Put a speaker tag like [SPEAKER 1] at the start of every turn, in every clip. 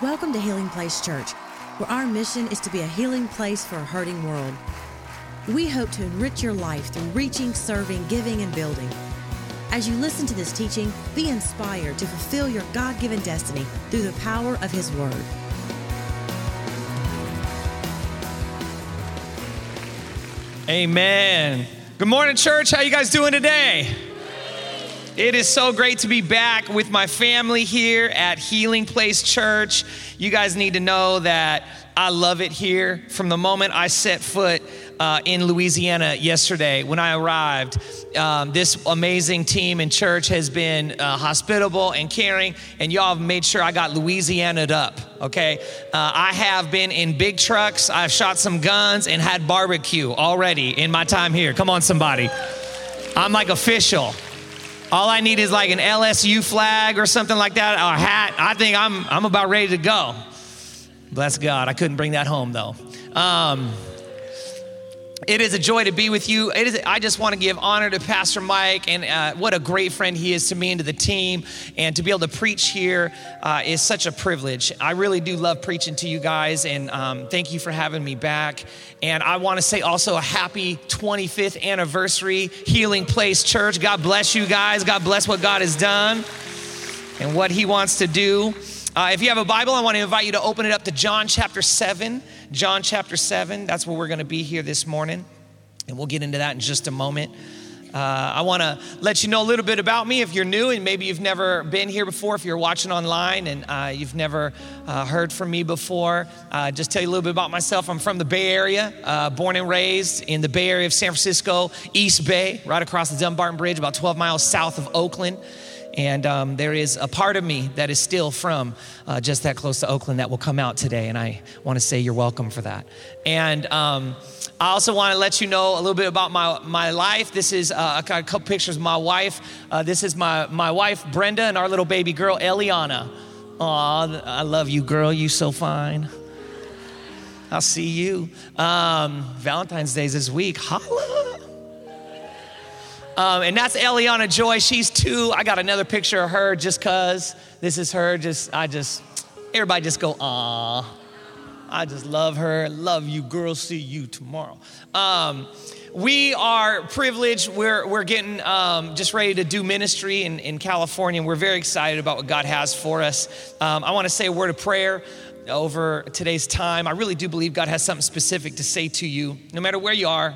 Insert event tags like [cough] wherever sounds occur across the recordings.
[SPEAKER 1] Welcome to Healing Place Church, where our mission is to be a healing place for a hurting world. We hope to enrich your life through reaching, serving, giving, and building. As you listen to this teaching, be inspired to fulfill your God given destiny through the power of His Word.
[SPEAKER 2] Amen. Good morning, church. How you guys doing today? It is so great to be back with my family here at Healing Place Church. You guys need to know that I love it here. From the moment I set foot uh, in Louisiana yesterday when I arrived, um, this amazing team in church has been uh, hospitable and caring, and y'all have made sure I got Louisiana'd up, okay? Uh, I have been in big trucks, I've shot some guns, and had barbecue already in my time here. Come on, somebody. I'm like official. All I need is like an LSU flag or something like that, or a hat. I think I'm, I'm about ready to go. Bless God. I couldn't bring that home though. Um, it is a joy to be with you. It is, I just want to give honor to Pastor Mike and uh, what a great friend he is to me and to the team. And to be able to preach here uh, is such a privilege. I really do love preaching to you guys, and um, thank you for having me back. And I want to say also a happy 25th anniversary, Healing Place Church. God bless you guys. God bless what God has done and what He wants to do. Uh, if you have a Bible, I want to invite you to open it up to John chapter 7. John chapter 7. That's where we're going to be here this morning. And we'll get into that in just a moment. Uh, I want to let you know a little bit about me if you're new and maybe you've never been here before, if you're watching online and uh, you've never uh, heard from me before. Uh, just tell you a little bit about myself. I'm from the Bay Area, uh, born and raised in the Bay Area of San Francisco, East Bay, right across the Dumbarton Bridge, about 12 miles south of Oakland. And um, there is a part of me that is still from uh, just that close to Oakland that will come out today. And I want to say you're welcome for that. And um, I also want to let you know a little bit about my, my life. This is uh, got a couple pictures of my wife. Uh, this is my, my wife, Brenda, and our little baby girl, Eliana. Aw, I love you, girl. You so fine. I'll see you. Um, Valentine's Day's this week. Holla. Um, and that's Eliana Joy. She's two. I got another picture of her just cause this is her. Just I just everybody just go ah. I just love her. Love you, girl. See you tomorrow. Um, we are privileged. We're, we're getting um, just ready to do ministry in, in California, and we're very excited about what God has for us. Um, I want to say a word of prayer over today's time. I really do believe God has something specific to say to you, no matter where you are,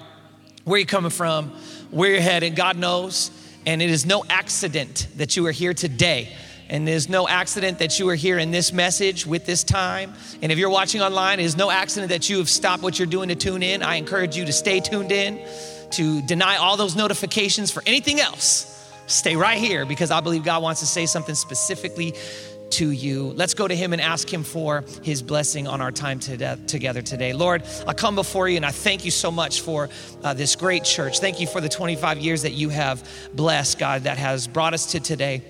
[SPEAKER 2] where you're coming from, where you're headed. God knows. And it is no accident that you are here today. And there's no accident that you are here in this message with this time. And if you're watching online, it is no accident that you have stopped what you're doing to tune in. I encourage you to stay tuned in, to deny all those notifications for anything else. Stay right here because I believe God wants to say something specifically to you. Let's go to Him and ask Him for His blessing on our time together today. Lord, I come before you and I thank you so much for uh, this great church. Thank you for the 25 years that you have blessed, God, that has brought us to today.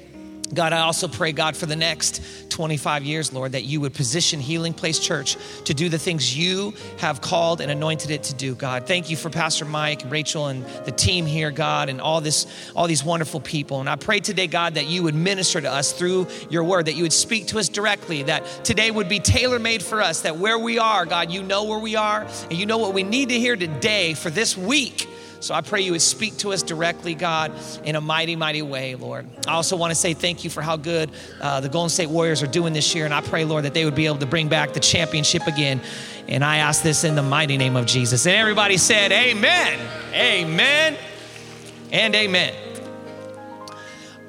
[SPEAKER 2] God, I also pray, God, for the next 25 years, Lord, that you would position Healing Place Church to do the things you have called and anointed it to do, God. Thank you for Pastor Mike, and Rachel, and the team here, God, and all this, all these wonderful people. And I pray today, God, that you would minister to us through your word, that you would speak to us directly, that today would be tailor made for us, that where we are, God, you know where we are, and you know what we need to hear today for this week so I pray you would speak to us directly, God, in a mighty, mighty way, Lord. I also want to say thank you for how good uh, the Golden State Warriors are doing this year. And I pray, Lord, that they would be able to bring back the championship again. And I ask this in the mighty name of Jesus. And everybody said, Amen, Amen, and Amen.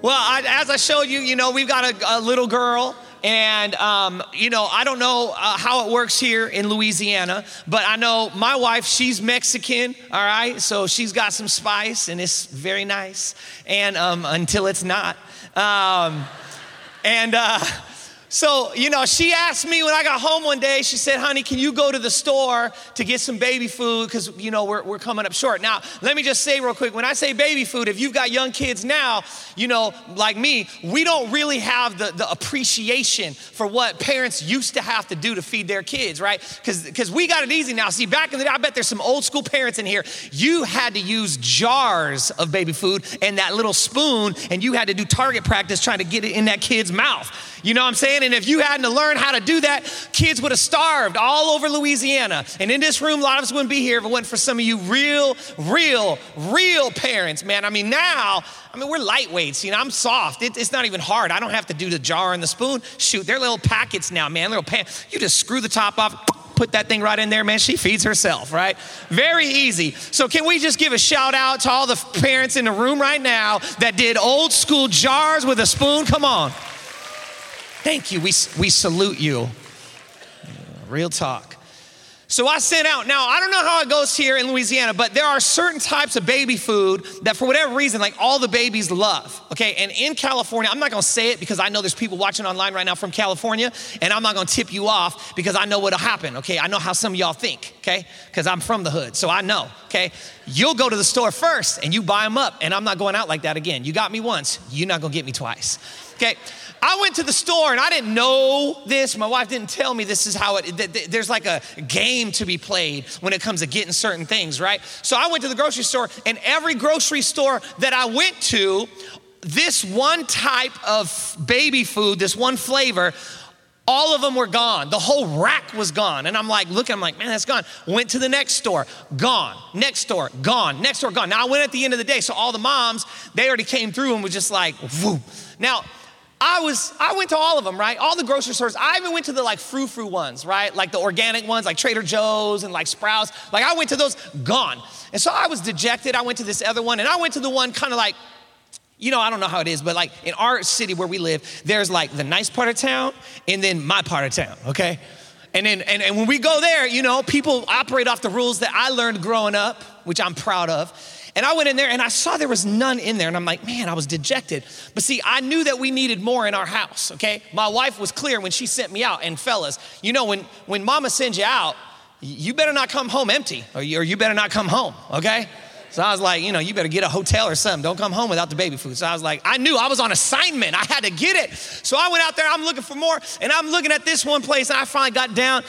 [SPEAKER 2] Well, I, as I showed you, you know, we've got a, a little girl and, um, you know, I don't know uh, how it works here in Louisiana, but I know my wife, she's Mexican, all right? So she's got some spice and it's very nice. And um, until it's not. Um, and, uh, so, you know, she asked me when I got home one day, she said, honey, can you go to the store to get some baby food? Because, you know, we're, we're coming up short. Now, let me just say real quick when I say baby food, if you've got young kids now, you know, like me, we don't really have the, the appreciation for what parents used to have to do to feed their kids, right? Because we got it easy now. See, back in the day, I bet there's some old school parents in here. You had to use jars of baby food and that little spoon, and you had to do target practice trying to get it in that kid's mouth. You know what I'm saying? And if you hadn't learned how to do that, kids would have starved all over Louisiana. And in this room, a lot of us wouldn't be here if it wasn't for some of you real, real, real parents, man. I mean, now, I mean, we're lightweights. You know, I'm soft. It, it's not even hard. I don't have to do the jar and the spoon. Shoot, they're little packets now, man. Little pan. You just screw the top off put that thing right in there, man. She feeds herself, right? Very easy. So, can we just give a shout out to all the parents in the room right now that did old school jars with a spoon? Come on. Thank you. We, we salute you. Real talk. So I sent out. Now, I don't know how it goes here in Louisiana, but there are certain types of baby food that, for whatever reason, like all the babies love. Okay. And in California, I'm not to say it because I know there's people watching online right now from California, and I'm not to tip you off because I know what'll happen. Okay. I know how some of y'all think. Okay. Because I'm from the hood. So I know. Okay. You'll go to the store first and you buy them up, and I'm not going out like that again. You got me once, you're not to get me twice. Okay. I went to the store and I didn't know this. My wife didn't tell me this is how it, there's like a game to be played when it comes to getting certain things, right? So I went to the grocery store and every grocery store that I went to, this one type of baby food, this one flavor, all of them were gone. The whole rack was gone. And I'm like, looking, I'm like, man, that's gone. Went to the next store, gone. Next store, gone. Next store, gone. Now I went at the end of the day, so all the moms, they already came through and was just like, whoop. Now, I was, I went to all of them, right? All the grocery stores. I even went to the like frou frou ones, right? Like the organic ones, like Trader Joe's and like Sprouts. Like I went to those, gone. And so I was dejected. I went to this other one, and I went to the one kind of like, you know, I don't know how it is, but like in our city where we live, there's like the nice part of town and then my part of town, okay? And then and, and when we go there, you know, people operate off the rules that I learned growing up, which I'm proud of. And I went in there and I saw there was none in there. And I'm like, man, I was dejected. But see, I knew that we needed more in our house, okay? My wife was clear when she sent me out. And fellas, you know, when, when mama sends you out, you better not come home empty or you, or you better not come home, okay? So I was like, you know, you better get a hotel or something. Don't come home without the baby food. So I was like, I knew I was on assignment. I had to get it. So I went out there, I'm looking for more, and I'm looking at this one place, and I finally got down,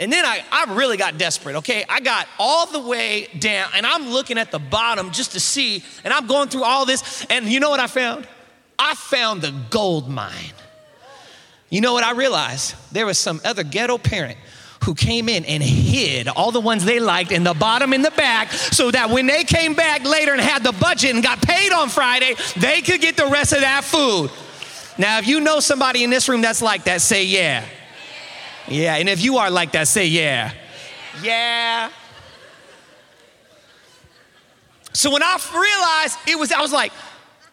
[SPEAKER 2] and then I, I really got desperate, okay? I got all the way down and I'm looking at the bottom just to see, and I'm going through all this. And you know what I found? I found the gold mine. You know what I realized? There was some other ghetto parent who came in and hid all the ones they liked in the bottom in the back so that when they came back later and had the budget and got paid on Friday, they could get the rest of that food. Now, if you know somebody in this room that's like that, say yeah. Yeah, and if you are like that, say yeah. Yeah. So when I realized it was, I was like,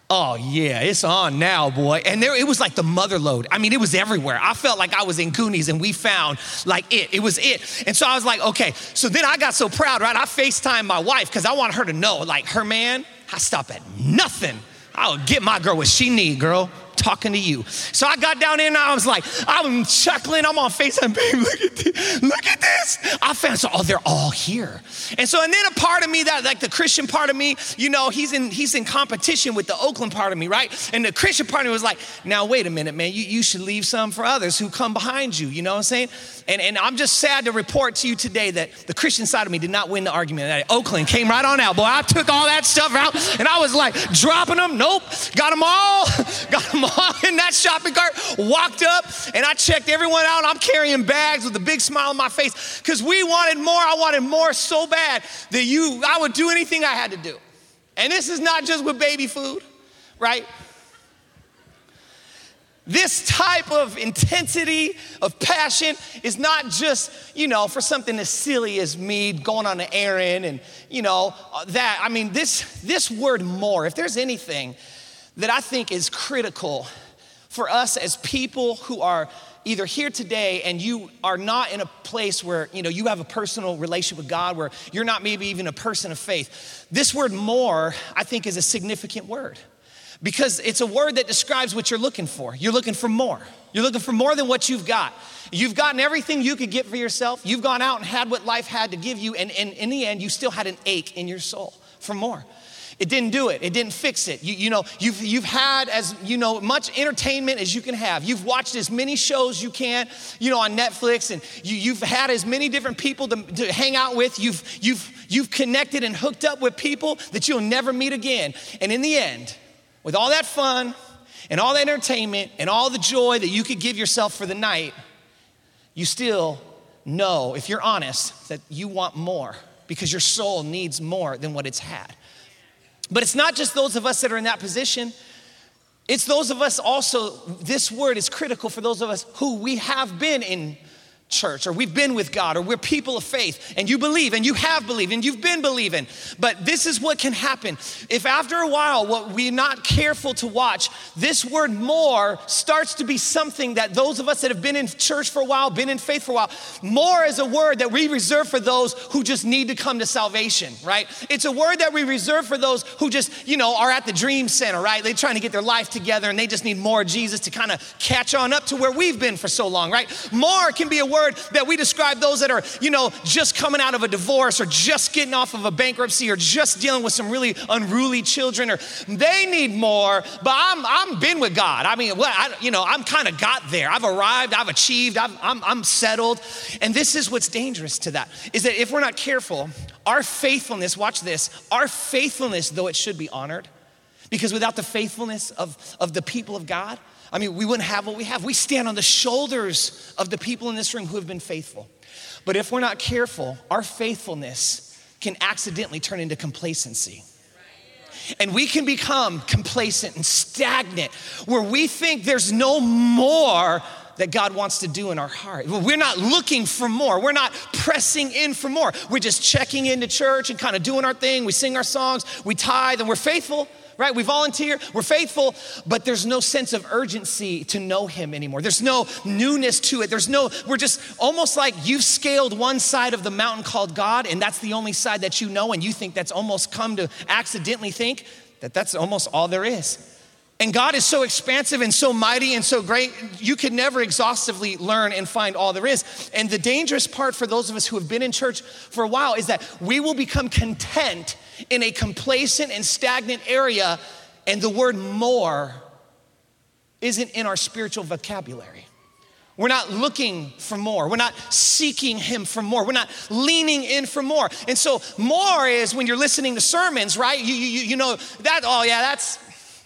[SPEAKER 2] oh yeah, it's on now, boy. And there, it was like the mother lode. I mean, it was everywhere. I felt like I was in Goonies and we found like it. It was it. And so I was like, okay. So then I got so proud, right? I FaceTime my wife because I want her to know, like her man, I stop at nothing. I'll get my girl what she need, girl talking to you. So I got down there and I was like, I'm chuckling. I'm on FaceTime, babe. [laughs] Look at this. Look at this. I found so oh, they're all here. And so, and then a part of me that like the Christian part of me, you know, he's in he's in competition with the Oakland part of me, right? And the Christian part of me was like, now wait a minute, man. You, you should leave some for others who come behind you. You know what I'm saying? And, and I'm just sad to report to you today that the Christian side of me did not win the argument. That Oakland came right on out. Boy, I took all that stuff out and I was like dropping them. Nope. Got them all. [laughs] Got them all [laughs] in that shopping cart. Walked up and I checked everyone out. I'm carrying bags with a big smile on my face because we wanted more. I wanted more so bad that you, I would do anything I had to do. And this is not just with baby food, right? This type of intensity of passion is not just, you know, for something as silly as me going on an errand and, you know, uh, that. I mean, this, this word more, if there's anything that I think is critical for us as people who are either here today and you are not in a place where you know you have a personal relationship with god where you're not maybe even a person of faith this word more i think is a significant word because it's a word that describes what you're looking for. You're looking for more. You're looking for more than what you've got. You've gotten everything you could get for yourself. You've gone out and had what life had to give you, and, and in the end, you still had an ache in your soul for more. It didn't do it. It didn't fix it. You, you know, you've, you've had as, you know, much entertainment as you can have. You've watched as many shows you can, you know, on Netflix, and you, you've had as many different people to, to hang out with. You've, you've, you've connected and hooked up with people that you'll never meet again. And in the end, with all that fun and all that entertainment and all the joy that you could give yourself for the night, you still know, if you're honest, that you want more because your soul needs more than what it's had. But it's not just those of us that are in that position. It's those of us also, this word is critical for those of us who we have been in church or we've been with God or we're people of faith and you believe and you have believed and you've been believing. But this is what can happen. If after a while what we're not careful to watch, this word more starts to be something that those of us that have been in church for a while, been in faith for a while, more is a word that we reserve for those who just need to come to salvation, right? It's a word that we reserve for those who just, you know, are at the dream center, right? They're trying to get their life together and they just need more Jesus to kind of catch on up to where we've been for so long, right? More can be a word word that we describe those that are, you know, just coming out of a divorce or just getting off of a bankruptcy or just dealing with some really unruly children or they need more, but I'm, I'm been with God. I mean, well, I, you know, I'm kind of got there. I've arrived, I've achieved, I've, I'm, I'm settled. And this is what's dangerous to that is that if we're not careful, our faithfulness, watch this, our faithfulness, though it should be honored, because without the faithfulness of, of the people of God, I mean, we wouldn't have what we have. We stand on the shoulders of the people in this room who have been faithful. But if we're not careful, our faithfulness can accidentally turn into complacency. And we can become complacent and stagnant where we think there's no more that God wants to do in our heart. We're not looking for more. We're not pressing in for more. We're just checking into church and kind of doing our thing. We sing our songs, we tithe, and we're faithful right? We volunteer, we're faithful, but there's no sense of urgency to know Him anymore. There's no newness to it. There's no, we're just almost like you've scaled one side of the mountain called God, and that's the only side that you know, and you think that's almost come to accidentally think that that's almost all there is. And God is so expansive and so mighty and so great, you could never exhaustively learn and find all there is. And the dangerous part for those of us who have been in church for a while is that we will become content in a complacent and stagnant area, and the word more isn't in our spiritual vocabulary. We're not looking for more. We're not seeking Him for more. We're not leaning in for more. And so, more is when you're listening to sermons, right? You, you, you know that, oh, yeah, that's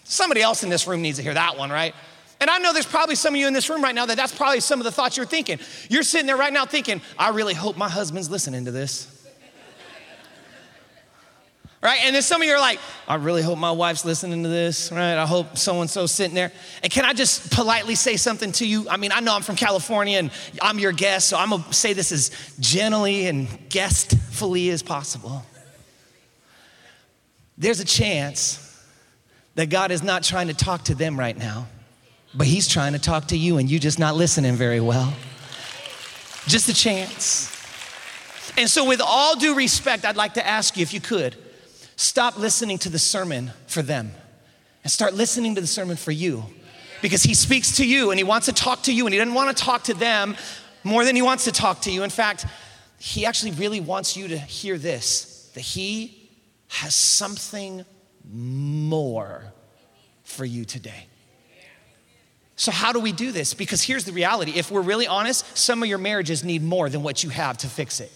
[SPEAKER 2] somebody else in this room needs to hear that one, right? And I know there's probably some of you in this room right now that that's probably some of the thoughts you're thinking. You're sitting there right now thinking, I really hope my husband's listening to this right? And then some of you are like, I really hope my wife's listening to this, right? I hope so and so sitting there. And can I just politely say something to you? I mean, I know I'm from California and I'm your guest, so I'm gonna say this as gently and guestfully as possible. There's a chance that God is not trying to talk to them right now, but He's trying to talk to you and you just not listening very well. Just a chance. And so, with all due respect, I'd like to ask you if you could Stop listening to the sermon for them and start listening to the sermon for you because he speaks to you and he wants to talk to you and he doesn't want to talk to them more than he wants to talk to you. In fact, he actually really wants you to hear this that he has something more for you today. So, how do we do this? Because here's the reality if we're really honest, some of your marriages need more than what you have to fix it.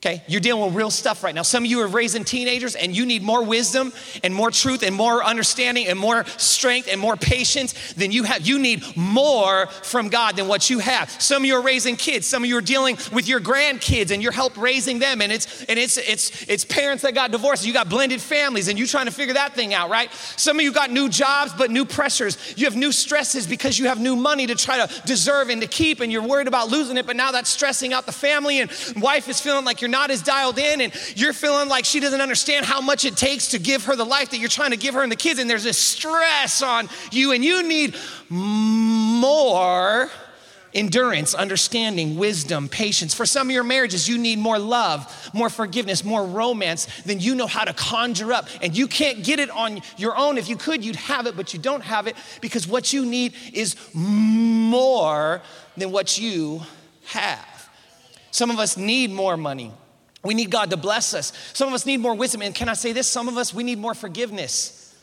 [SPEAKER 2] Okay, you're dealing with real stuff right now. Some of you are raising teenagers and you need more wisdom and more truth and more understanding and more strength and more patience than you have. You need more from God than what you have. Some of you are raising kids. Some of you are dealing with your grandkids and you're help raising them. And it's and it's it's it's parents that got divorced. You got blended families and you're trying to figure that thing out, right? Some of you got new jobs but new pressures. You have new stresses because you have new money to try to deserve and to keep, and you're worried about losing it. But now that's stressing out the family, and wife is feeling like you're you're not as dialed in and you're feeling like she doesn't understand how much it takes to give her the life that you're trying to give her and the kids, and there's this stress on you, and you need more endurance, understanding, wisdom, patience. For some of your marriages, you need more love, more forgiveness, more romance than you know how to conjure up. And you can't get it on your own. If you could, you'd have it, but you don't have it because what you need is more than what you have. Some of us need more money. We need God to bless us. Some of us need more wisdom. And can I say this? Some of us, we need more forgiveness,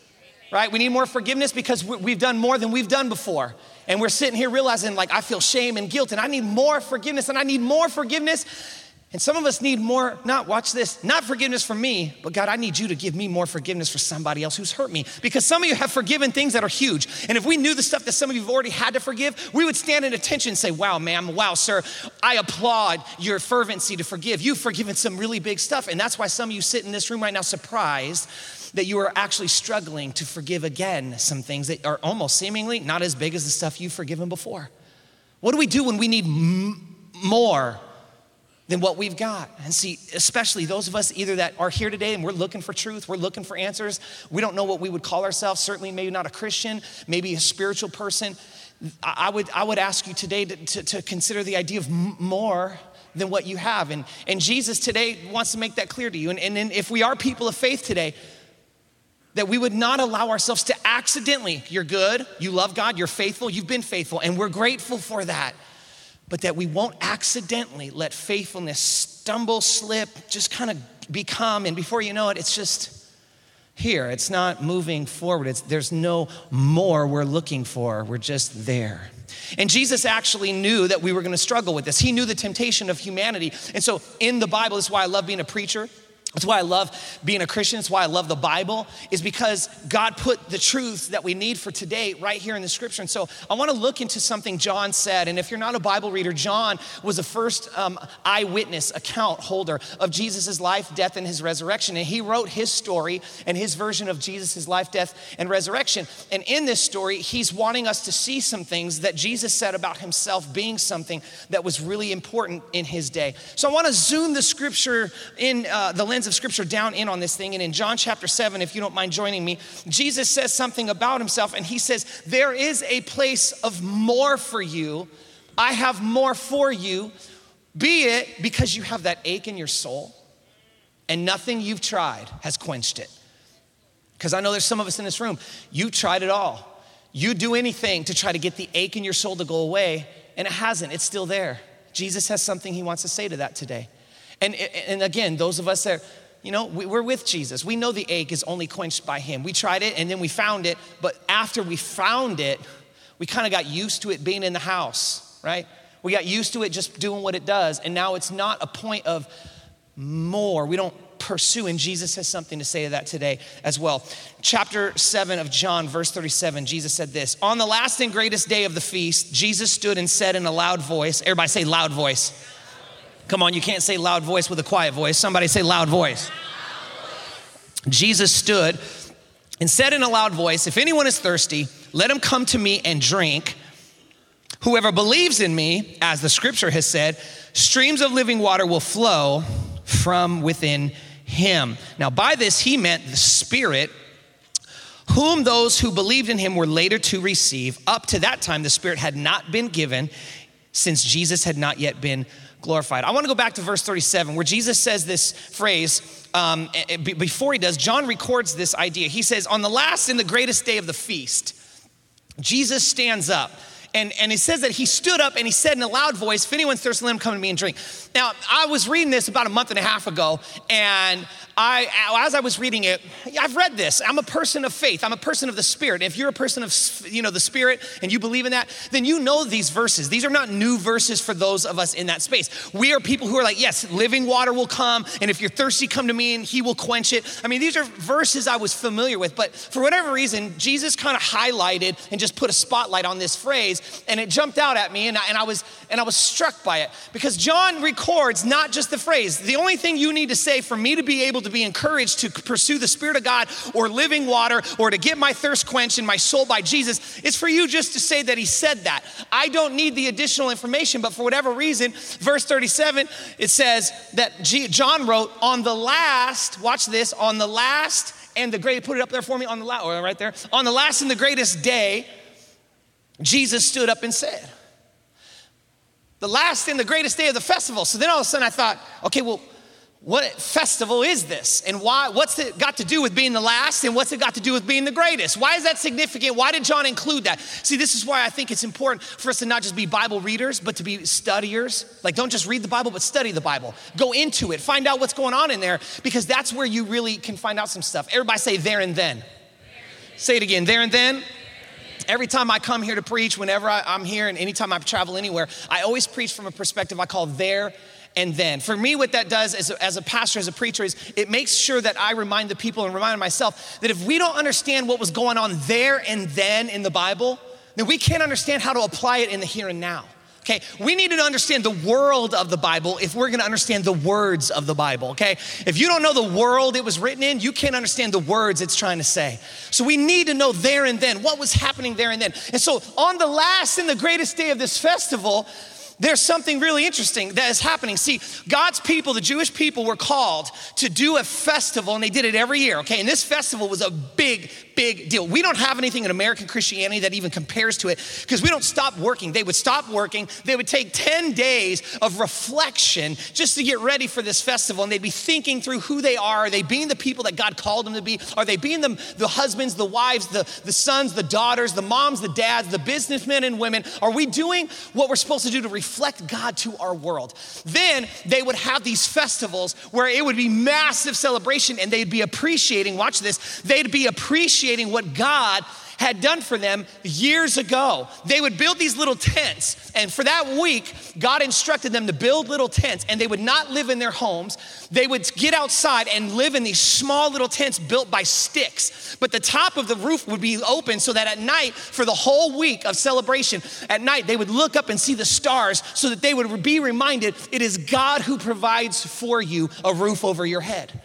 [SPEAKER 2] right? We need more forgiveness because we've done more than we've done before. And we're sitting here realizing, like, I feel shame and guilt, and I need more forgiveness, and I need more forgiveness. And some of us need more, not, watch this, not forgiveness for me, but God, I need you to give me more forgiveness for somebody else who's hurt me. Because some of you have forgiven things that are huge. And if we knew the stuff that some of you have already had to forgive, we would stand in attention and say, wow, ma'am, wow, sir, I applaud your fervency to forgive. You've forgiven some really big stuff. And that's why some of you sit in this room right now surprised that you are actually struggling to forgive again some things that are almost seemingly not as big as the stuff you've forgiven before. What do we do when we need m- more than what we've got. And see, especially those of us either that are here today and we're looking for truth, we're looking for answers. We don't know what we would call ourselves, certainly maybe not a Christian, maybe a spiritual person. I would, I would ask you today to, to, to consider the idea of more than what you have. And, and Jesus today wants to make that clear to you. And, and, and if we are people of faith today, that we would not allow ourselves to accidentally, you're good, you love God, you're faithful, you've been faithful, and we're grateful for that but that we won't accidentally let faithfulness stumble, slip, just kind of become, and before you know it, it's just here. It's not moving forward. It's, there's no more we're looking for. We're just there. And Jesus actually knew that we were going to struggle with this. He knew the temptation of humanity. And so in the Bible, this is why I love being a preacher. That's why I love being a Christian. That's why I love the Bible, is because God put the truth that we need for today right here in the scripture. And so I want to look into something John said. And if you're not a Bible reader, John was the first um, eyewitness account holder of Jesus' life, death, and his resurrection. And he wrote his story and his version of Jesus' life, death, and resurrection. And in this story, he's wanting us to see some things that Jesus said about himself being something that was really important in his day. So I want to zoom the scripture in uh, the lens of scripture down in on this thing. And in John chapter 7, if you don't mind joining me, Jesus says something about himself, and he says, There is a place of more for you. I have more for you, be it because you have that ache in your soul and nothing you've tried has quenched it. Because I know there's some of us in this room, you tried it all. You do anything to try to get the ache in your soul to go away, and it hasn't, it's still there. Jesus has something he wants to say to that today. And, and again, those of us that you know, we, are with Jesus. We know the ache is only quenched by Him. We tried it and then we found it, but after we found it, we kind of got used to it being in the house, right? We got used to it just doing what it does, and now it's not a point of more. We don't pursue, and Jesus has something to say to that today as well. Chapter 7 of John, verse 37, Jesus said this On the last and greatest day of the feast, Jesus stood and said in a loud voice, Everybody say loud voice. Come on, you can't say loud voice with a quiet voice. Somebody say loud voice. Jesus stood and said in a loud voice, If anyone is thirsty, let him come to me and drink. Whoever believes in me, as the scripture has said, streams of living water will flow from within him. Now, by this, he meant the Spirit, whom those who believed in him were later to receive. Up to that time, the Spirit had not been given, since Jesus had not yet been glorified. I want to go back to verse 37 where Jesus says this phrase. Um, before he does, John records this idea. He says, On the last and the greatest day of the feast, Jesus stands up and, and it says that he stood up and he said in a loud voice, If anyone's thirsty, let him come to me and drink. Now, I was reading this about a month and a half ago, and I, as I was reading it, I've read this. I'm a person of faith. I'm a person of the Spirit. If you're a person of, you know, the Spirit and you believe in that, then you know these verses. These are not new verses for those of us in that space. We are people who are like, yes, living water will come, and if you're thirsty, come to me, and He will quench it. I mean, these are verses I was familiar with, but for whatever reason, Jesus kind of highlighted and just put a spotlight on this phrase and it jumped out at me and I, and I was and I was struck by it because John records not just the phrase. The only thing you need to say for me to be able to be encouraged to pursue the Spirit of God or living water or to get my thirst quenched in my soul by Jesus it's for you just to say that he said that. I don't need the additional information, but for whatever reason, verse 37, it says that G- John wrote on the last, watch this, on the last and the great, put it up there for me on the last, right there, on the last and the greatest day Jesus stood up and said, the last and the greatest day of the festival. So then all of a sudden I thought, okay, well, what festival is this? And why, what's it got to do with being the last? And what's it got to do with being the greatest? Why is that significant? Why did John include that? See, this is why I think it's important for us to not just be Bible readers, but to be studiers. Like, don't just read the Bible, but study the Bible. Go into it, find out what's going on in there, because that's where you really can find out some stuff. Everybody say there and then. Say it again, there and then. Every time I come here to preach, whenever I, am here and anytime I travel anywhere, I always preach from a perspective I call there and then. For me, what that does as a, as a pastor, as a preacher, is it makes sure that I remind the people and remind myself that if we don't understand what was going on there and then in the Bible, then we can't understand how to apply it in the here and now. Okay, we need to understand the world of the Bible if we're gonna understand the words of the Bible, okay? If you don't know the world it was written in, you can't understand the words it's trying to say. So we need to know there and then what was happening there and then. And so on the last and the greatest day of this festival, there's something really interesting that is happening. See, God's people, the Jewish people, were called to do a festival, and they did it every year, okay? And this festival was a big, big deal. We don't have anything in American Christianity that even compares to it because we don't stop working. They would stop working, they would take 10 days of reflection just to get ready for this festival, and they'd be thinking through who they are. Are they being the people that God called them to be? Are they being the, the husbands, the wives, the, the sons, the daughters, the moms, the dads, the businessmen and women? Are we doing what we're supposed to do to reflect God to our world? Then they would have these festivals where it would be massive celebration and they'd be appreciating, watch this, they'd be appreciating what God had done for them years ago. They would build these little tents, and for that week, God instructed them to build little tents, and they would not live in their homes. They would get outside and live in these small little tents built by sticks. But the top of the roof would be open so that at night, for the whole week of celebration, at night, they would look up and see the stars so that they would be reminded it is God who provides for you a roof over your head.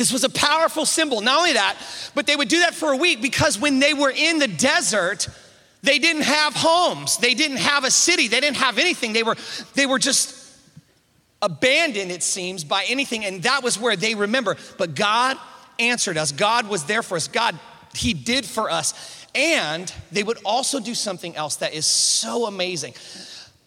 [SPEAKER 2] This was a powerful symbol. Not only that, but they would do that for a week because when they were in the desert, they didn't have homes. They didn't have a city. They didn't have anything. They were, they were just abandoned, it seems, by anything. And that was where they remember. But God answered us. God was there for us. God, He did for us. And they would also do something else that is so amazing.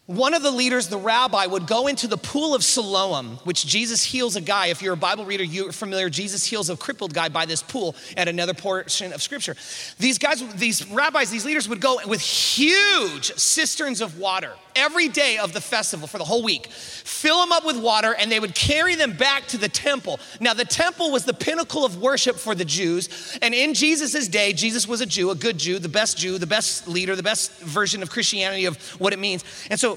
[SPEAKER 2] One of the leaders, the rabbi, would go into the pool of Siloam, which Jesus heals a guy. If you're a Bible reader, you're familiar. Jesus heals a crippled guy by this pool at another portion of scripture. These guys, these rabbis, these leaders would go with huge cisterns of water every day of the festival for the whole week, fill them up with water, and they would carry them back to the temple. Now, the temple was the pinnacle of worship for the Jews. And in Jesus' day, Jesus was a Jew, a good Jew, the best Jew, the best leader, the best version of Christianity of what it means. And so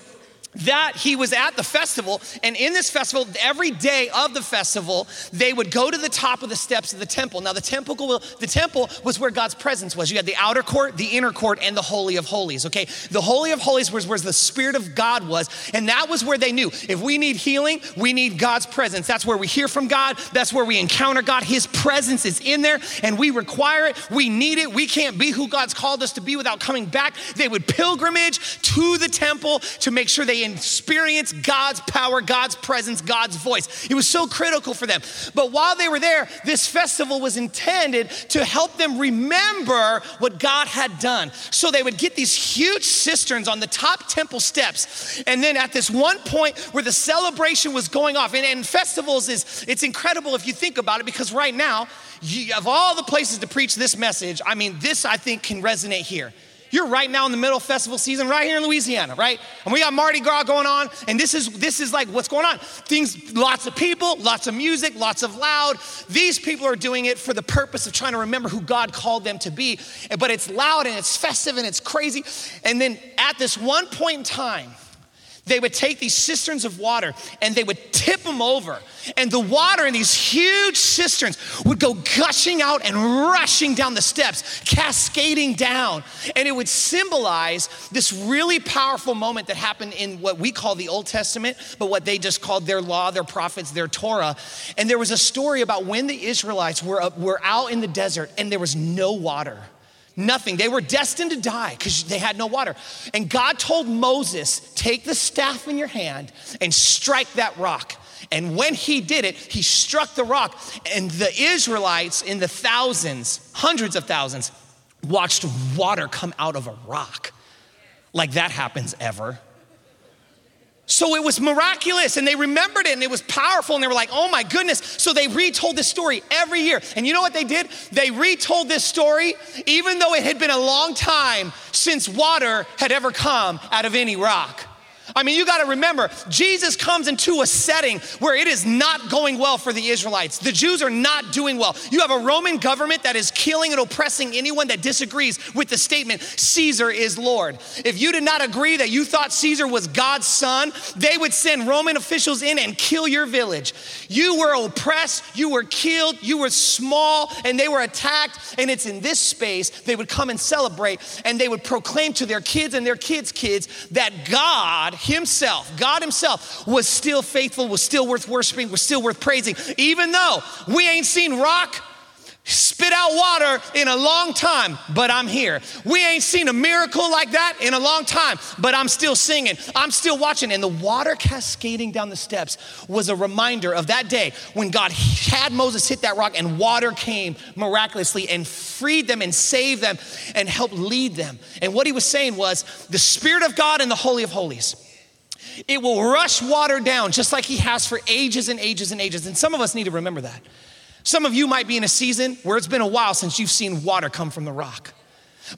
[SPEAKER 2] that he was at the festival, and in this festival, every day of the festival, they would go to the top of the steps of the temple. Now, the temple, the temple was where God's presence was. You had the outer court, the inner court, and the holy of holies. Okay, the holy of holies was where the spirit of God was, and that was where they knew if we need healing, we need God's presence. That's where we hear from God. That's where we encounter God. His presence is in there, and we require it. We need it. We can't be who God's called us to be without coming back. They would pilgrimage to the temple to make sure they experience God's power, God's presence, God's voice. It was so critical for them. But while they were there, this festival was intended to help them remember what God had done. So they would get these huge cisterns on the top temple steps. And then at this one point where the celebration was going off, and, and festivals is, it's incredible if you think about it, because right now, you, of all the places to preach this message, I mean, this I think can resonate here. You're right now in the middle of festival season, right here in Louisiana, right? And we got Mardi Gras going on, and this is this is like what's going on. Things, lots of people, lots of music, lots of loud. These people are doing it for the purpose of trying to remember who God called them to be. But it's loud and it's festive and it's crazy. And then at this one point in time, they would take these cisterns of water and they would tip them over. And the water in these huge cisterns would go gushing out and rushing down the steps, cascading down. And it would symbolize this really powerful moment that happened in what we call the Old Testament, but what they just called their law, their prophets, their Torah. And there was a story about when the Israelites were, were out in the desert and there was no water. Nothing. They were destined to die because they had no water. And God told Moses, Take the staff in your hand and strike that rock. And when he did it, he struck the rock. And the Israelites, in the thousands, hundreds of thousands, watched water come out of a rock. Like that happens ever. So it was miraculous and they remembered it and it was powerful and they were like, oh my goodness. So they retold this story every year. And you know what they did? They retold this story even though it had been a long time since water had ever come out of any rock. I mean, you got to remember, Jesus comes into a setting where it is not going well for the Israelites. The Jews are not doing well. You have a Roman government that is killing and oppressing anyone that disagrees with the statement, Caesar is Lord. If you did not agree that you thought Caesar was God's son, they would send Roman officials in and kill your village. You were oppressed, you were killed, you were small, and they were attacked. And it's in this space they would come and celebrate, and they would proclaim to their kids and their kids' kids that God, Himself, God Himself, was still faithful, was still worth worshiping, was still worth praising, even though we ain't seen rock spit out water in a long time, but I'm here. We ain't seen a miracle like that in a long time, but I'm still singing. I'm still watching. And the water cascading down the steps was a reminder of that day when God had Moses hit that rock and water came miraculously and freed them and saved them and helped lead them. And what he was saying was the Spirit of God in the Holy of Holies. It will rush water down just like he has for ages and ages and ages. And some of us need to remember that. Some of you might be in a season where it's been a while since you've seen water come from the rock.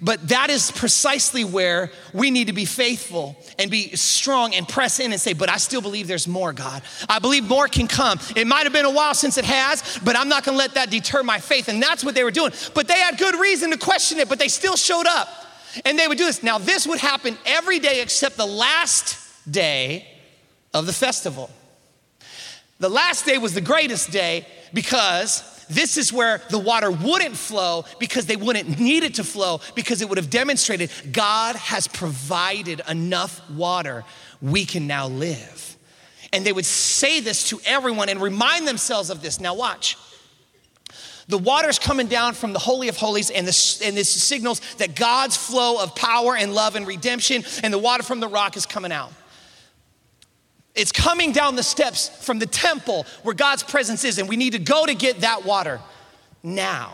[SPEAKER 2] But that is precisely where we need to be faithful and be strong and press in and say, But I still believe there's more, God. I believe more can come. It might have been a while since it has, but I'm not gonna let that deter my faith. And that's what they were doing. But they had good reason to question it, but they still showed up and they would do this. Now, this would happen every day except the last day of the festival. The last day was the greatest day because this is where the water wouldn't flow because they wouldn't need it to flow because it would have demonstrated God has provided enough water. We can now live. And they would say this to everyone and remind themselves of this. Now, watch. The water's coming down from the Holy of Holies, and this, and this signals that God's flow of power and love and redemption, and the water from the rock is coming out. It's coming down the steps from the temple where God's presence is, and we need to go to get that water now.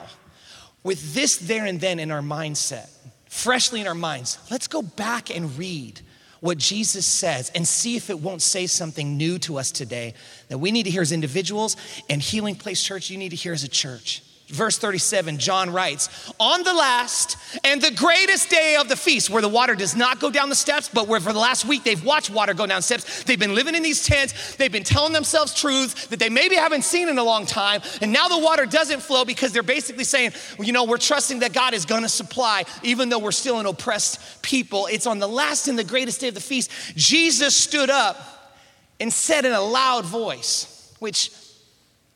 [SPEAKER 2] With this there and then in our mindset, freshly in our minds, let's go back and read what Jesus says and see if it won't say something new to us today that we need to hear as individuals and Healing Place Church, you need to hear as a church. Verse 37, John writes, On the last and the greatest day of the feast, where the water does not go down the steps, but where for the last week they've watched water go down steps. They've been living in these tents. They've been telling themselves truths that they maybe haven't seen in a long time. And now the water doesn't flow because they're basically saying, well, you know, we're trusting that God is gonna supply, even though we're still an oppressed people. It's on the last and the greatest day of the feast. Jesus stood up and said in a loud voice, which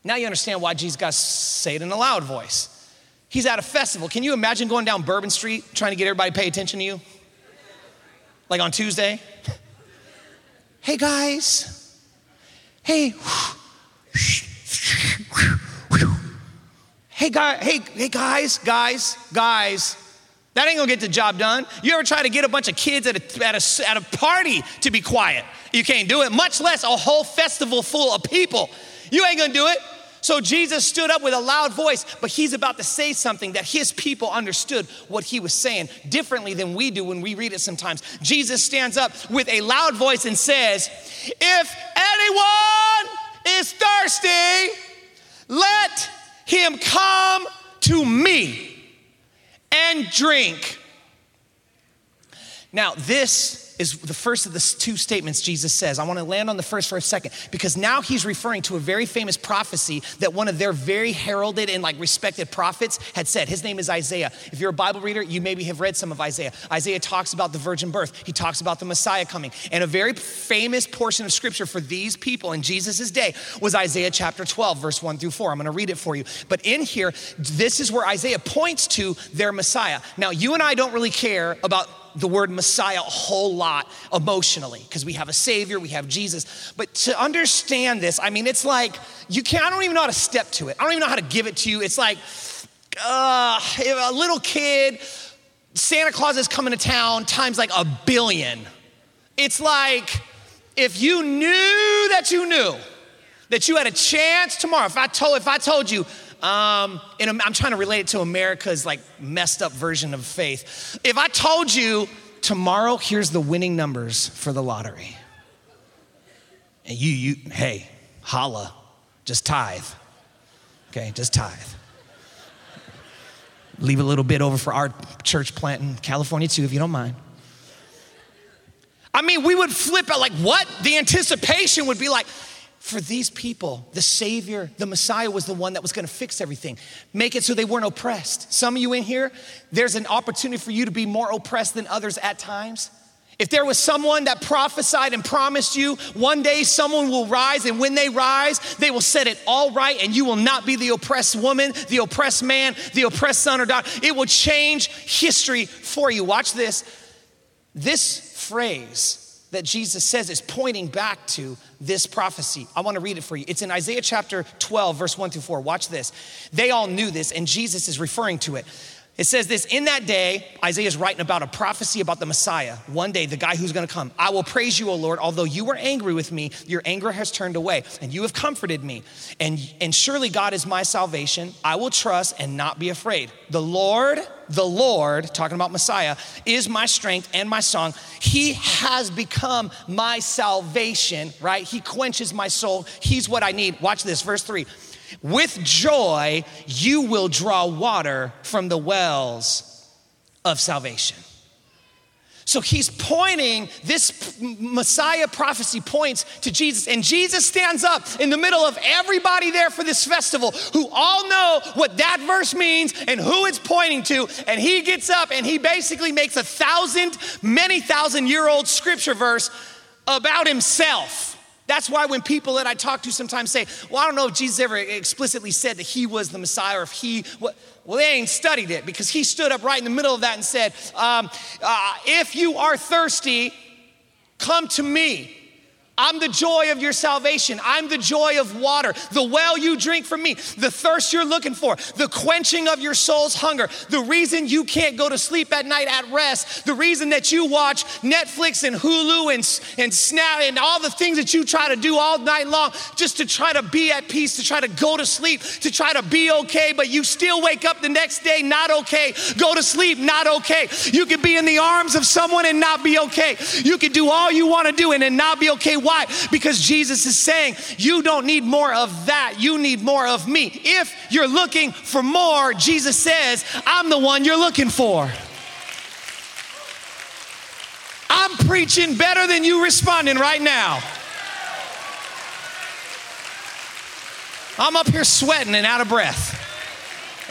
[SPEAKER 2] now you understand why Jesus got to say it in a loud voice. He's at a festival. Can you imagine going down Bourbon Street trying to get everybody to pay attention to you? Like on Tuesday? [laughs] Hey guys. Hey. [laughs] Hey guys, hey, hey guys, guys, guys. That ain't gonna get the job done. You ever try to get a bunch of kids at a, at a, at a party to be quiet? You can't do it, much less a whole festival full of people. You ain't gonna do it. So Jesus stood up with a loud voice, but he's about to say something that his people understood what he was saying differently than we do when we read it sometimes. Jesus stands up with a loud voice and says, If anyone is thirsty, let him come to me and drink. Now, this is the first of the two statements Jesus says. I want to land on the first for a second because now he's referring to a very famous prophecy that one of their very heralded and like respected prophets had said. His name is Isaiah. If you're a Bible reader, you maybe have read some of Isaiah. Isaiah talks about the virgin birth, he talks about the Messiah coming. And a very famous portion of scripture for these people in Jesus' day was Isaiah chapter 12, verse 1 through 4. I'm going to read it for you. But in here, this is where Isaiah points to their Messiah. Now, you and I don't really care about the word Messiah a whole lot emotionally because we have a Savior, we have Jesus. But to understand this, I mean, it's like you can't, I don't even know how to step to it. I don't even know how to give it to you. It's like uh, a little kid, Santa Claus is coming to town times like a billion. It's like if you knew that you knew that you had a chance tomorrow, if I told, if I told you, um, and I'm trying to relate it to America's like messed up version of faith. If I told you tomorrow, here's the winning numbers for the lottery, and you, you, hey, holla, just tithe, okay, just tithe. Leave a little bit over for our church plant in California too, if you don't mind. I mean, we would flip out like, what? The anticipation would be like, for these people, the Savior, the Messiah was the one that was gonna fix everything, make it so they weren't oppressed. Some of you in here, there's an opportunity for you to be more oppressed than others at times. If there was someone that prophesied and promised you one day someone will rise, and when they rise, they will set it all right, and you will not be the oppressed woman, the oppressed man, the oppressed son or daughter. It will change history for you. Watch this. This phrase that Jesus says is pointing back to this prophecy. I want to read it for you. It's in Isaiah chapter 12, verse 1 through 4. Watch this. They all knew this, and Jesus is referring to it. It says this In that day, Isaiah is writing about a prophecy about the Messiah. One day, the guy who's gonna come. I will praise you, O Lord. Although you were angry with me, your anger has turned away, and you have comforted me. And, and surely God is my salvation. I will trust and not be afraid. The Lord, the Lord, talking about Messiah, is my strength and my song. He has become my salvation, right? He quenches my soul. He's what I need. Watch this, verse three. With joy, you will draw water from the wells of salvation. So he's pointing, this Messiah prophecy points to Jesus. And Jesus stands up in the middle of everybody there for this festival who all know what that verse means and who it's pointing to. And he gets up and he basically makes a thousand, many thousand year old scripture verse about himself. That's why when people that I talk to sometimes say, Well, I don't know if Jesus ever explicitly said that he was the Messiah or if he, well, they ain't studied it because he stood up right in the middle of that and said, um, uh, If you are thirsty, come to me. I'm the joy of your salvation. I'm the joy of water, the well you drink from me, the thirst you're looking for, the quenching of your soul's hunger, the reason you can't go to sleep at night at rest, the reason that you watch Netflix and Hulu and, and Snap and all the things that you try to do all night long just to try to be at peace, to try to go to sleep, to try to be okay, but you still wake up the next day not okay, go to sleep not okay. You could be in the arms of someone and not be okay. You could do all you want to do and then not be okay. Why? Because Jesus is saying, You don't need more of that. You need more of me. If you're looking for more, Jesus says, I'm the one you're looking for. I'm preaching better than you responding right now. I'm up here sweating and out of breath.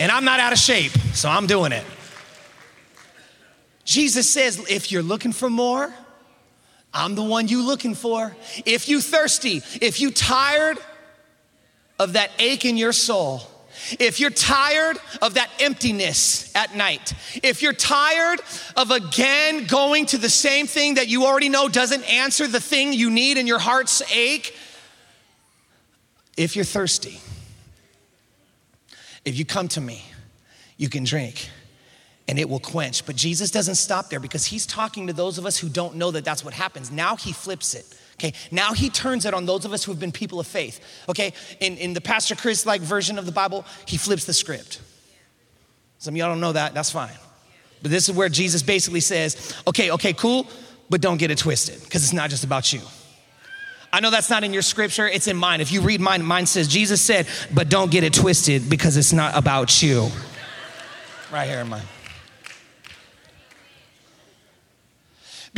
[SPEAKER 2] And I'm not out of shape, so I'm doing it. Jesus says, if you're looking for more, I'm the one you looking for. If you thirsty, if you tired of that ache in your soul, if you're tired of that emptiness at night, if you're tired of again going to the same thing that you already know doesn't answer the thing you need in your heart's ache, if you're thirsty, if you come to me, you can drink and it will quench. But Jesus doesn't stop there because he's talking to those of us who don't know that that's what happens. Now he flips it. Okay, now he turns it on those of us who have been people of faith. Okay, in, in the Pastor Chris like version of the Bible, he flips the script. Some of y'all don't know that, that's fine. But this is where Jesus basically says, okay, okay, cool, but don't get it twisted because it's not just about you. I know that's not in your scripture, it's in mine. If you read mine, mine says, Jesus said, but don't get it twisted because it's not about you. Right here in mine.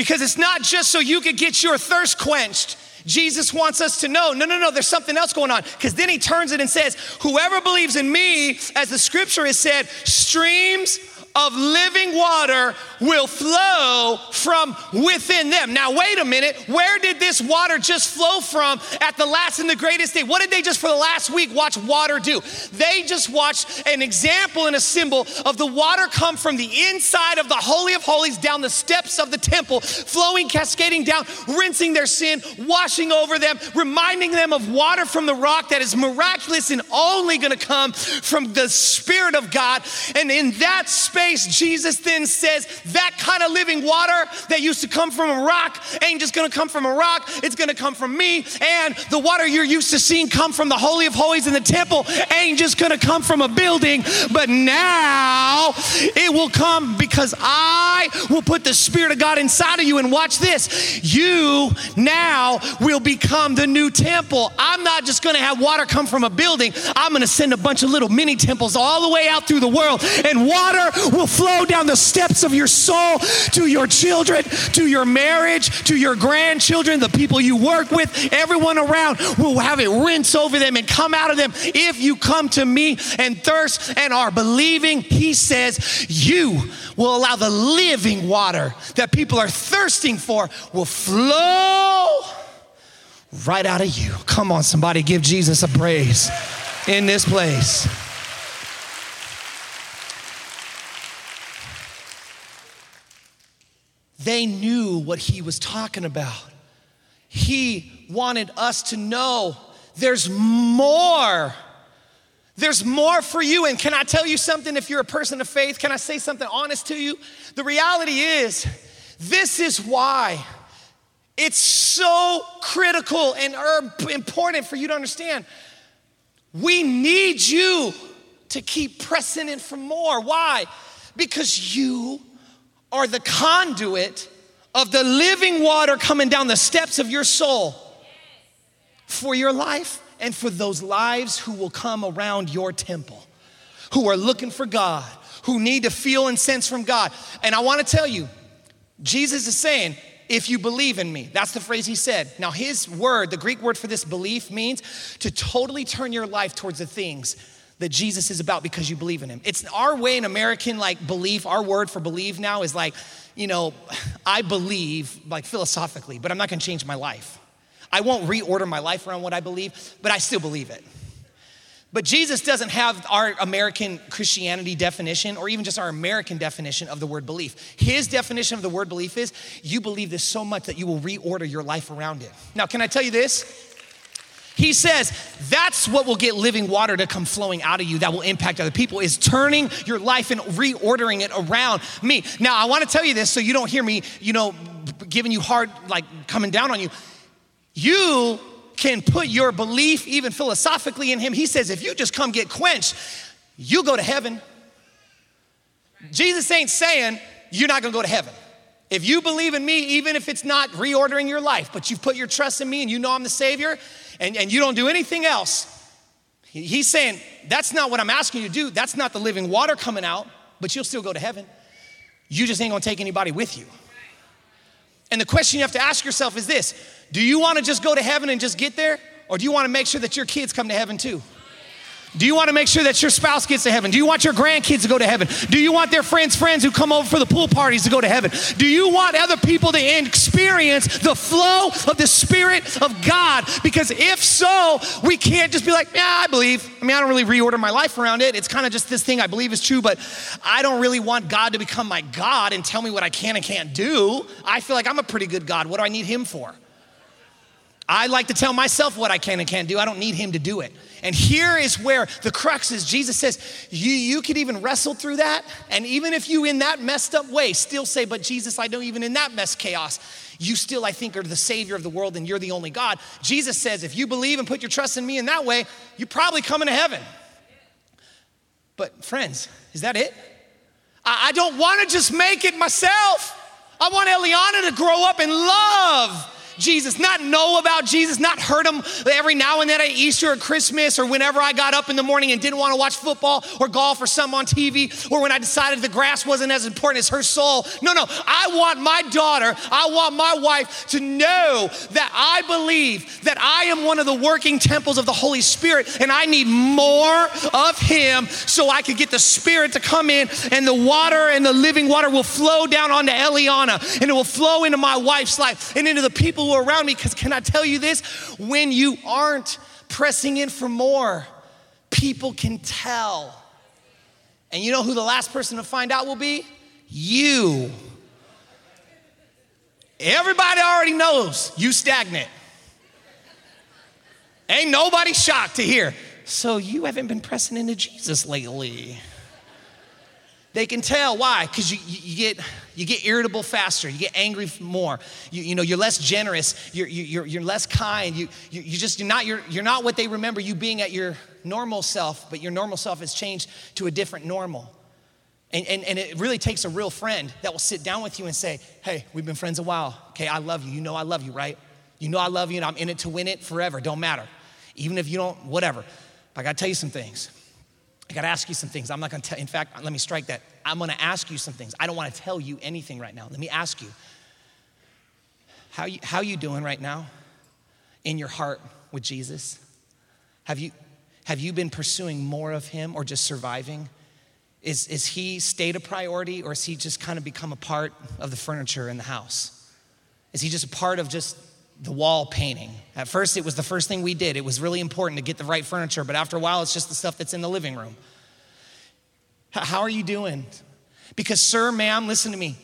[SPEAKER 2] Because it's not just so you could get your thirst quenched. Jesus wants us to know no, no, no, there's something else going on. Because then he turns it and says, Whoever believes in me, as the scripture has said, streams of living water will flow from within them. Now, wait a minute. Where did this water just flow from at the last and the greatest day? What did they just for the last week watch water do? They just watched an example and a symbol of the water come from the inside of the Holy of Holies down the steps of the temple, flowing, cascading down, rinsing their sin, washing over them, reminding them of water from the rock that is miraculous and only going to come from the Spirit of God. And in that space, Jesus then says, that kind of living water that used to come from a rock ain't just gonna come from a rock, it's gonna come from me. And the water you're used to seeing come from the Holy of Holies in the temple ain't just gonna come from a building, but now it will come because I will put the Spirit of God inside of you. And watch this you now will become the new temple. I'm not just gonna have water come from a building, I'm gonna send a bunch of little mini temples all the way out through the world, and water will flow down the steps of your soul to your children, to your marriage, to your grandchildren, the people you work with, everyone around will have it rinse over them and come out of them. If you come to me and thirst and are believing, he says, you will allow the living water that people are thirsting for will flow right out of you. Come on, somebody, give Jesus a praise in this place. They knew what he was talking about. He wanted us to know there's more. There's more for you. And can I tell you something? If you're a person of faith, can I say something honest to you? The reality is, this is why it's so critical and er, important for you to understand. We need you to keep pressing in for more. Why? Because you are the conduit of the living water coming down the steps of your soul for your life and for those lives who will come around your temple, who are looking for God, who need to feel and sense from God. And I want to tell you, Jesus is saying, if you believe in me. That's the phrase he said. Now, his word, the Greek word for this belief, means to totally turn your life towards the things that Jesus is about because you believe in him. It's our way in American like belief, our word for believe now is like, you know, I believe like philosophically, but I'm not gonna change my life. I won't reorder my life around what I believe, but I still believe it. But Jesus doesn't have our American Christianity definition or even just our American definition of the word belief. His definition of the word belief is you believe this so much that you will reorder your life around it. Now, can I tell you this? He says that's what will get living water to come flowing out of you that will impact other people is turning your life and reordering it around me. Now, I want to tell you this so you don't hear me, you know, giving you hard, like coming down on you. You can put your belief, even philosophically, in Him. He says, if you just come get quenched, you'll go to heaven. Jesus ain't saying you're not gonna go to heaven. If you believe in me, even if it's not reordering your life, but you've put your trust in me and you know I'm the Savior and, and you don't do anything else, he's saying, that's not what I'm asking you to do. That's not the living water coming out, but you'll still go to heaven. You just ain't gonna take anybody with you. And the question you have to ask yourself is this Do you wanna just go to heaven and just get there? Or do you wanna make sure that your kids come to heaven too? Do you want to make sure that your spouse gets to heaven? Do you want your grandkids to go to heaven? Do you want their friends' friends who come over for the pool parties to go to heaven? Do you want other people to experience the flow of the Spirit of God? Because if so, we can't just be like, yeah, I believe. I mean, I don't really reorder my life around it. It's kind of just this thing I believe is true, but I don't really want God to become my God and tell me what I can and can't do. I feel like I'm a pretty good God. What do I need Him for? I like to tell myself what I can and can't do. I don't need Him to do it. And here is where the crux is. Jesus says, you, you could even wrestle through that. And even if you, in that messed up way, still say, But Jesus, I know even in that mess chaos, you still, I think, are the Savior of the world and you're the only God. Jesus says, If you believe and put your trust in me in that way, you're probably coming to heaven. But, friends, is that it? I, I don't want to just make it myself. I want Eliana to grow up and love Jesus, not know about Jesus, not heard him every now and then at Easter or Christmas or whenever I got up in the morning and didn't want to watch football or golf or something on TV or when I decided the grass wasn't as important as her soul. No, no, I want my daughter, I want my wife to know that I believe that I am one of the working temples of the Holy Spirit and I need more of Him so I could get the Spirit to come in and the water and the living water will flow down onto Eliana and it will flow into my wife's life and into the people who are around me. Because can I tell you this? When you aren't pressing in for more, people can tell. And you know who the last person to find out will be? You. Everybody already knows you stagnant. Ain't nobody shocked to hear. So you haven't been pressing into Jesus lately. They can tell why, because you, you, get, you get irritable faster, you get angry more, you, you know, you're less generous, you're, you're, you're less kind, you, you, you just, you're not, you're, you're not what they remember you being at your normal self, but your normal self has changed to a different normal. And, and, and it really takes a real friend that will sit down with you and say, Hey, we've been friends a while. Okay, I love you. You know I love you, right? You know I love you and I'm in it to win it forever. Don't matter. Even if you don't, whatever. But I gotta tell you some things. I got to ask you some things. I'm not to tell, in fact, let me strike that. I'm gonna ask you some things. I don't wanna tell you anything right now. Let me ask you how, you, how you doing right now in your heart with Jesus? Have you, have you been pursuing more of Him or just surviving? Is, is He stayed a priority or has He just kind of become a part of the furniture in the house? Is He just a part of just the wall painting? At first, it was the first thing we did. It was really important to get the right furniture, but after a while, it's just the stuff that's in the living room. How are you doing? Because, sir, ma'am, listen to me.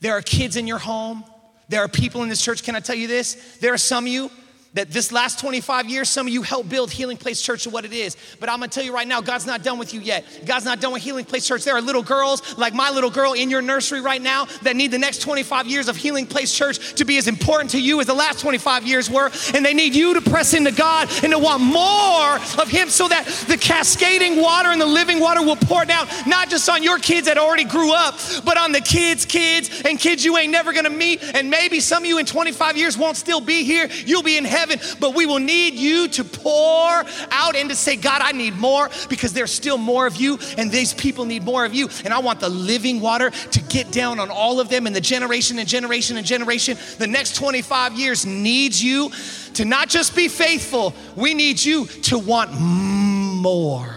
[SPEAKER 2] There are kids in your home. There are people in this church. Can I tell you this? There are some of you that this last 25 years, some of you helped build Healing Place Church to what it is. But I'm gonna tell you right now, God's not done with you yet. God's not done with Healing Place Church. There are little girls like my little girl in your nursery right now that need the next 25 years of Healing Place Church to be as important to you as the last 25 years were. And they need you to press into God and to want more of Him so that the cascading water and the living water will pour down, not just on your kids that already grew up, but on the kids' kids and kids you ain't never gonna meet. And maybe some of you in 25 years won't still be here. You'll be in heaven heaven, but we will need you to pour out and to say, God, I need more because there's still more of you and these people need more of you. And I want the living water to get down on all of them and the generation and generation and generation. The next 25 years needs you to not just be faithful, we need you to want more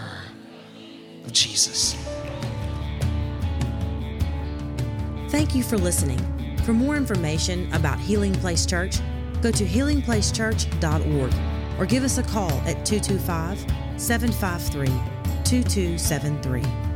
[SPEAKER 2] of Jesus.
[SPEAKER 1] Thank you for listening. For more information about Healing Place Church, go to healingplacechurch.org or give us a call at 225 753 2273.